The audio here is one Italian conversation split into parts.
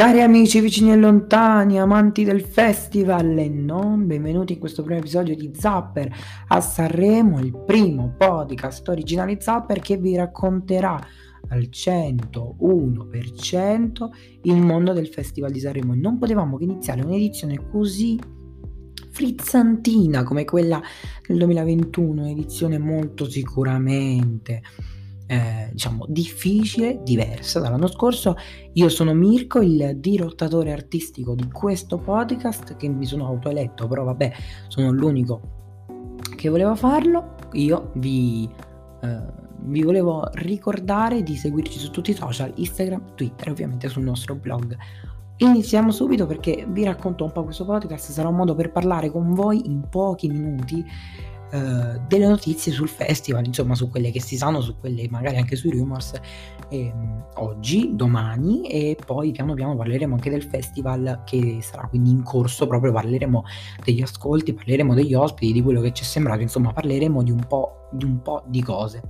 Cari amici vicini e lontani, amanti del festival e non, benvenuti in questo primo episodio di Zapper a Sanremo, il primo podcast originale Zapper che vi racconterà al 101% il mondo del festival di Sanremo. Non potevamo che iniziare un'edizione così frizzantina come quella del 2021, un'edizione molto sicuramente eh, diciamo difficile, diversa dall'anno scorso. Io sono Mirko, il dirottatore artistico di questo podcast che mi sono autoeletto, però vabbè, sono l'unico che voleva farlo. Io vi, eh, vi volevo ricordare di seguirci su tutti i social, Instagram, Twitter e ovviamente sul nostro blog. Iniziamo subito perché vi racconto un po' questo podcast, sarà un modo per parlare con voi in pochi minuti eh, delle notizie sul festival, insomma su quelle che si sanno, su quelle magari anche sui rumors eh, oggi, domani e poi piano piano parleremo anche del festival che sarà quindi in corso, proprio parleremo degli ascolti, parleremo degli ospiti, di quello che ci è sembrato, insomma parleremo di un po' di, un po di cose.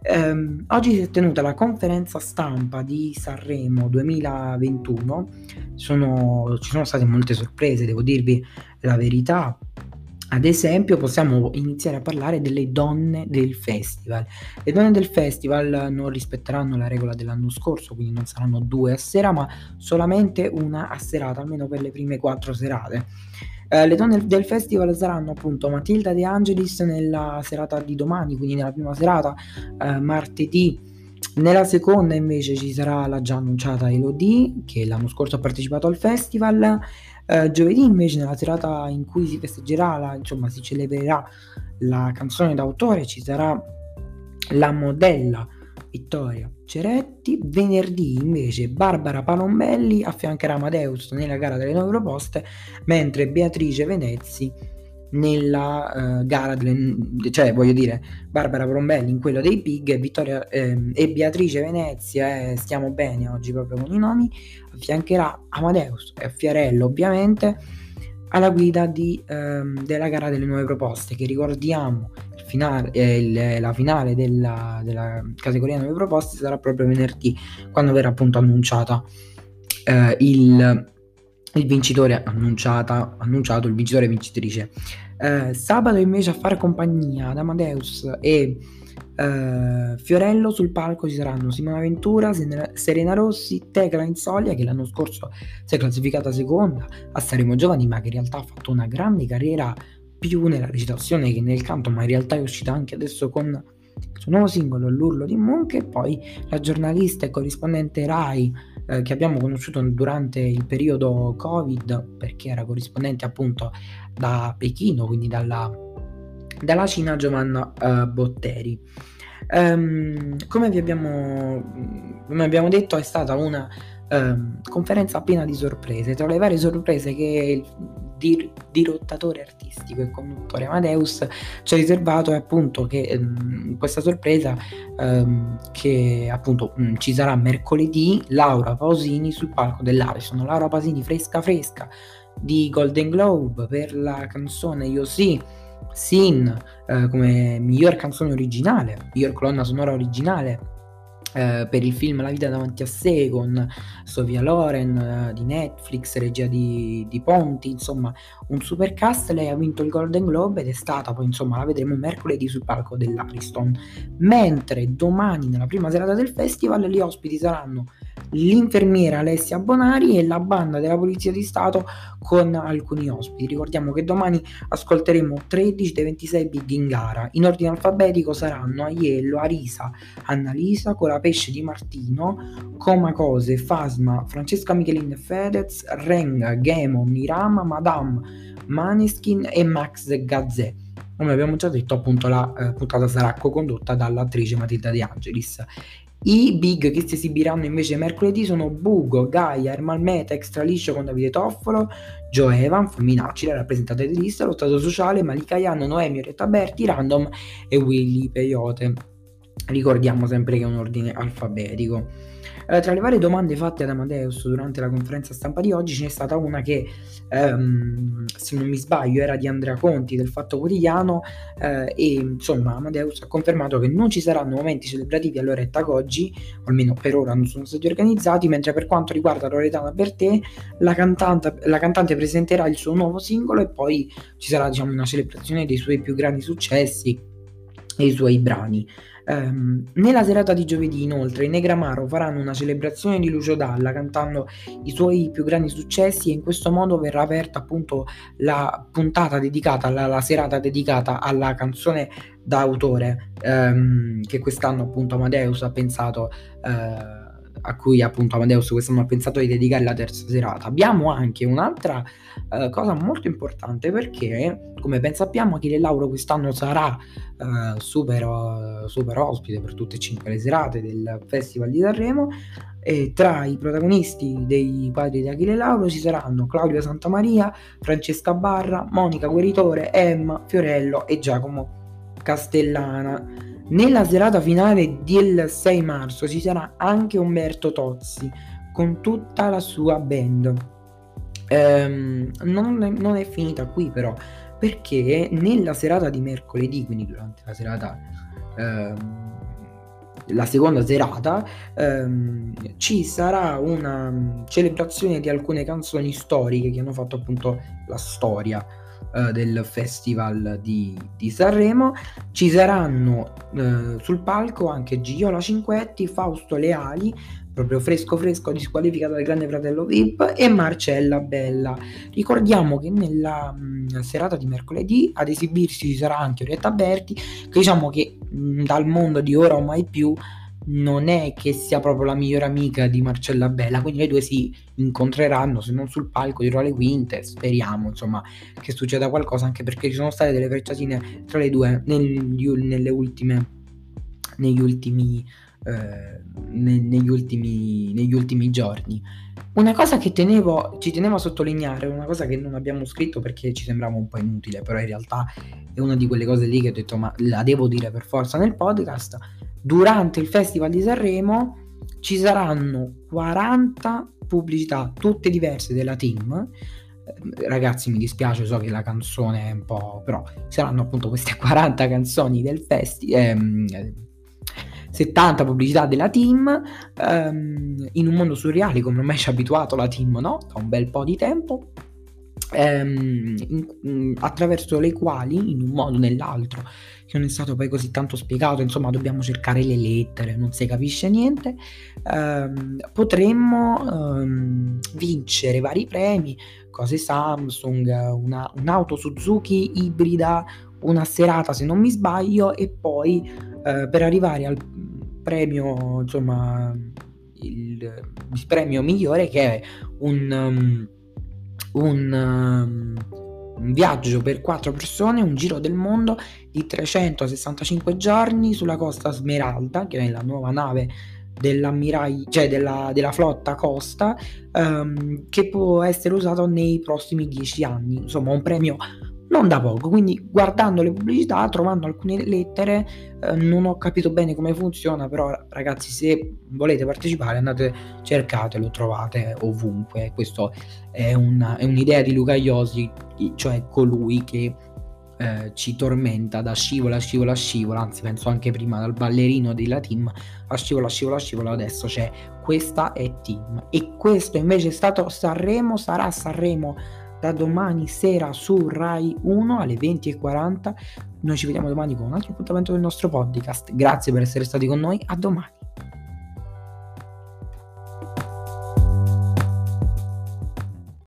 Um, oggi si è tenuta la conferenza stampa di Sanremo 2021, sono, ci sono state molte sorprese, devo dirvi la verità. Ad esempio possiamo iniziare a parlare delle donne del festival. Le donne del festival non rispetteranno la regola dell'anno scorso, quindi non saranno due a sera, ma solamente una a serata, almeno per le prime quattro serate. Eh, le donne del festival saranno appunto Matilda De Angelis nella serata di domani, quindi nella prima serata, eh, martedì. Nella seconda invece ci sarà la già annunciata Elodie, che l'anno scorso ha partecipato al festival. Eh, giovedì invece nella serata in cui si festeggerà, la, insomma si celebrerà la canzone d'autore, ci sarà la modella Vittoria Ceretti. Venerdì invece Barbara Palombelli affiancherà Amadeus nella gara delle nuove proposte, mentre Beatrice Venezzi nella uh, gara delle, cioè voglio dire Barbara Brombelli in quello dei Pig e, Vittoria, eh, e Beatrice Venezia eh, stiamo bene oggi proprio con i nomi affiancherà Amadeus e Fiarello ovviamente alla guida di, ehm, della gara delle nuove proposte che ricordiamo il finale, eh, il, la finale della, della, categoria nuove proposte sarà proprio venerdì quando verrà appunto annunciata eh, il il vincitore annunciata, annunciato, il vincitore e vincitrice. Eh, sabato invece a fare compagnia ad Amadeus e eh, Fiorello sul palco ci saranno Simona Ventura, Serena Rossi, Tecla Insolia che l'anno scorso si è classificata seconda a Saremo Giovani ma che in realtà ha fatto una grande carriera più nella recitazione che nel canto ma in realtà è uscita anche adesso con il suo nuovo singolo L'urlo di Monk e poi la giornalista e corrispondente Rai eh, che abbiamo conosciuto durante il periodo Covid, perché era corrispondente appunto da Pechino, quindi dalla, dalla Cina, Giovanna uh, Botteri. Um, come, vi abbiamo, come abbiamo detto, è stata una um, conferenza piena di sorprese. Tra le varie sorprese che dir- dirottatore artistico e conduttore Amadeus ci ha riservato è appunto che ehm, questa sorpresa ehm, che appunto mh, ci sarà mercoledì Laura Pausini sul palco dell'Arison Laura Pausini fresca fresca di Golden Globe per la canzone Io sì Sin eh, come miglior canzone originale miglior colonna sonora originale eh, per il film La vita davanti a sé con Sofia Loren eh, di Netflix, regia di, di, Ponti, insomma un super cast, lei ha vinto il Golden Globe ed è stata poi insomma la vedremo mercoledì sul palco dell'Ariston, mentre domani nella prima serata del festival gli ospiti saranno l'infermiera Alessia Bonari e la banda della Polizia di Stato con alcuni ospiti. Ricordiamo che domani ascolteremo 13 dei 26 big in gara. In ordine alfabetico saranno Aiello, Arisa, Annalisa, Colapesce di Martino, Comacose, Fasma, Francesca Michelin Fedez, Renga, Gemo, Mirama, Madame, Maneskin e Max Gazzè. Come abbiamo già detto, appunto, la eh, puntata sarà co-condotta dall'attrice Matilda De Angelis. I big che si esibiranno invece mercoledì sono Bugo, Gaia, Ermal Meta, Extra Liscio con Davide Toffolo, Joe Evan, Fulminacci, la rappresentante di lista, lo Stato Sociale, Malika Yan, Noemi, Oretta Berti, Random e Willy Peyote. Ricordiamo sempre che è un ordine alfabetico. Eh, tra le varie domande fatte ad Amadeus durante la conferenza stampa di oggi ce n'è stata una che, ehm, se non mi sbaglio, era di Andrea Conti del Fatto Quotidiano eh, e insomma Amadeus ha confermato che non ci saranno momenti celebrativi a Loretta Goggi, almeno per ora non sono stati organizzati, mentre per quanto riguarda Loredana Bertè, la cantante, la cantante presenterà il suo nuovo singolo e poi ci sarà diciamo, una celebrazione dei suoi più grandi successi e i suoi brani. Um, nella serata di giovedì, inoltre, i Negramaro faranno una celebrazione di Lucio Dalla cantando i suoi più grandi successi e in questo modo verrà aperta appunto la puntata dedicata, la, la serata dedicata alla canzone d'autore um, che quest'anno appunto Amadeus ha pensato. Uh, a cui appunto Amadeus quest'anno ha pensato di dedicare la terza serata. Abbiamo anche un'altra uh, cosa molto importante perché, come ben sappiamo, Achille Lauro quest'anno sarà uh, super, uh, super ospite per tutte e cinque le serate del Festival di Sanremo e tra i protagonisti dei quadri di Achille Lauro ci saranno Claudio Santamaria, Francesca Barra, Monica Gueritore, Emma, Fiorello e Giacomo Castellana. Nella serata finale del 6 marzo ci sarà anche Umberto Tozzi con tutta la sua band. Ehm, non, è, non, è, finita qui però, perché nella serata di mercoledì, quindi durante la serata, ehm, la seconda serata, ehm, ci sarà una celebrazione di alcune canzoni storiche che hanno fatto appunto la storia eh, del Festival di, di, Sanremo. Ci saranno eh, sul palco anche Giola Cinquetti, Fausto Leali, proprio fresco fresco disqualificato dal Grande Fratello VIP e Marcella Bella. Ricordiamo che nella mh, mm, serata di mercoledì ad esibirsi ci sarà anche Orietta Berti, che diciamo che mh, mm, dal mondo di ora o mai più non è che sia proprio la migliore amica di Marcella Bella, quindi le due si incontreranno, se non sul palco, dietro le quinte, speriamo insomma che succeda qualcosa, anche perché ci sono state delle frecciatine tra le due nelle ultime, negli ultimi, eh, ne, negli, ultimi, negli ultimi giorni. Una cosa che tenevo, ci tenevo a sottolineare, una cosa che non abbiamo scritto perché ci sembrava un po' inutile, però in realtà è una di quelle cose lì che ho detto ma la devo dire per forza nel podcast, durante il Festival di Sanremo ci saranno 40 pubblicità, tutte diverse della team. Eh, ragazzi, mi dispiace, so che la canzone è un po'. però saranno appunto queste 40 canzoni del festival. Ehm, 70 pubblicità della team ehm, in un mondo surreale come ormai ci ha abituato la team no? da un bel po' di tempo ehm, in, in, attraverso le quali in un modo o nell'altro che non è stato poi così tanto spiegato, insomma dobbiamo cercare le lettere, non si capisce niente, ehm, potremmo ehm, vincere vari premi, cose Samsung, una, un'auto Suzuki ibrida, una serata se non mi sbaglio e poi eh, per arrivare al premio, insomma, il, il premio migliore che è un... Um, un um, un viaggio per quattro persone, un giro del mondo di 365 giorni sulla costa Smeralda, che è la nuova nave cioè della, della flotta Costa, um, che può essere usato nei prossimi dieci anni. Insomma, un premio non da poco. Quindi, guardando le pubblicità, trovando alcune lettere, eh, non ho capito bene come funziona. Però, ragazzi, se volete partecipare, andate, cercatelo, trovate ovunque. Questa è, è un'idea di Luca Iosi, cioè colui che eh, ci tormenta da scivola, scivola, scivola. Anzi, penso anche prima dal ballerino della team a scivola, scivola, scivola. Adesso c'è questa è team. E questo invece è stato Sanremo, sarà Sanremo da domani sera su Rai 1 alle 20.40. Noi ci vediamo domani con un altro appuntamento del nostro podcast. Grazie per essere stati con noi, a domani.